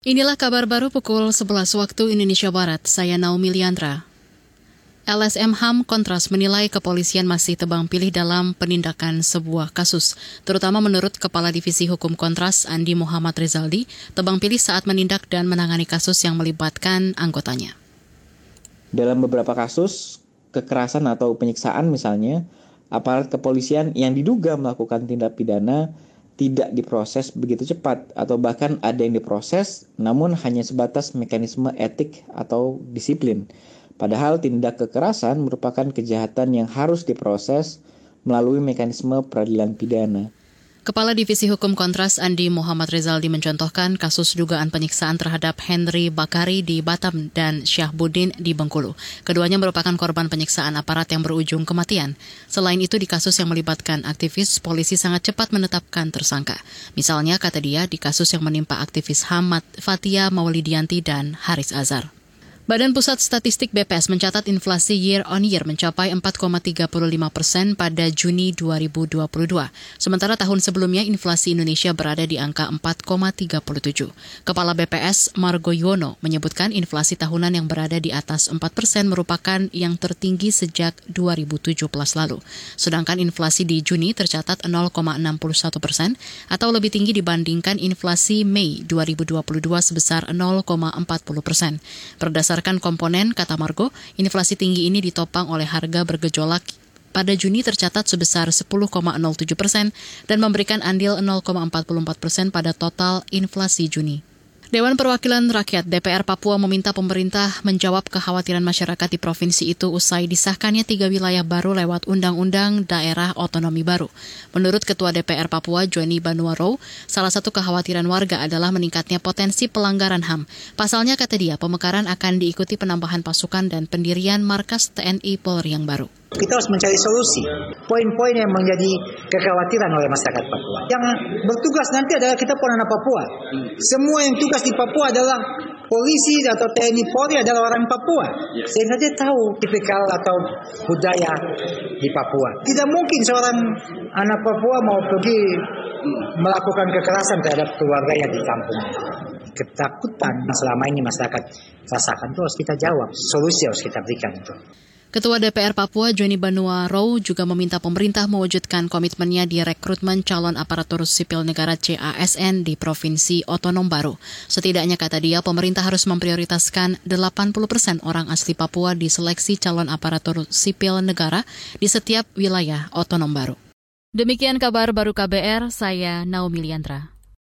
Inilah kabar baru pukul 11 waktu Indonesia Barat. Saya Naomi Liandra. LSM HAM Kontras menilai kepolisian masih tebang pilih dalam penindakan sebuah kasus, terutama menurut Kepala Divisi Hukum Kontras Andi Muhammad Rizaldi, tebang pilih saat menindak dan menangani kasus yang melibatkan anggotanya. Dalam beberapa kasus, kekerasan atau penyiksaan misalnya, aparat kepolisian yang diduga melakukan tindak pidana tidak diproses begitu cepat atau bahkan ada yang diproses namun hanya sebatas mekanisme etik atau disiplin. Padahal tindak kekerasan merupakan kejahatan yang harus diproses melalui mekanisme peradilan pidana. Kepala Divisi Hukum Kontras Andi Muhammad Rizaldi mencontohkan kasus dugaan penyiksaan terhadap Henry Bakari di Batam dan Syahbudin di Bengkulu. Keduanya merupakan korban penyiksaan aparat yang berujung kematian. Selain itu di kasus yang melibatkan aktivis, polisi sangat cepat menetapkan tersangka. Misalnya kata dia di kasus yang menimpa aktivis Hamad Fatia Maulidianti dan Haris Azhar. Badan Pusat Statistik BPS mencatat inflasi year on year mencapai 4,35 persen pada Juni 2022. Sementara tahun sebelumnya inflasi Indonesia berada di angka 4,37. Kepala BPS Margo Yono menyebutkan inflasi tahunan yang berada di atas 4 persen merupakan yang tertinggi sejak 2017 lalu. Sedangkan inflasi di Juni tercatat 0,61 persen atau lebih tinggi dibandingkan inflasi Mei 2022 sebesar 0,40 persen. Berdasarkan Berdasarkan komponen, kata Margo, inflasi tinggi ini ditopang oleh harga bergejolak pada Juni tercatat sebesar 10,07 persen dan memberikan andil 0,44 persen pada total inflasi Juni. Dewan Perwakilan Rakyat DPR Papua meminta pemerintah menjawab kekhawatiran masyarakat di provinsi itu usai disahkannya tiga wilayah baru lewat Undang-Undang Daerah Otonomi Baru. Menurut Ketua DPR Papua Joni Banuaro, salah satu kekhawatiran warga adalah meningkatnya potensi pelanggaran HAM. Pasalnya kata dia, pemekaran akan diikuti penambahan pasukan dan pendirian markas TNI Polri yang baru. Kita harus mencari solusi. Poin-poin yang menjadi kekhawatiran oleh masyarakat Papua. Yang bertugas nanti adalah kita pun anak Papua. Semua yang tugas di Papua adalah polisi atau TNI Polri adalah orang Papua. Sehingga dia tahu tipikal atau budaya di Papua. Tidak mungkin seorang anak Papua mau pergi melakukan kekerasan terhadap keluarganya di kampung. Ketakutan yang selama ini masyarakat rasakan itu harus kita jawab. Solusi harus kita berikan itu. Ketua DPR Papua Joni Banua Row juga meminta pemerintah mewujudkan komitmennya di rekrutmen calon aparatur sipil negara CASN di Provinsi Otonom Baru. Setidaknya kata dia, pemerintah harus memprioritaskan 80 persen orang asli Papua di seleksi calon aparatur sipil negara di setiap wilayah otonom baru. Demikian kabar baru KBR, saya Naomi Liandra.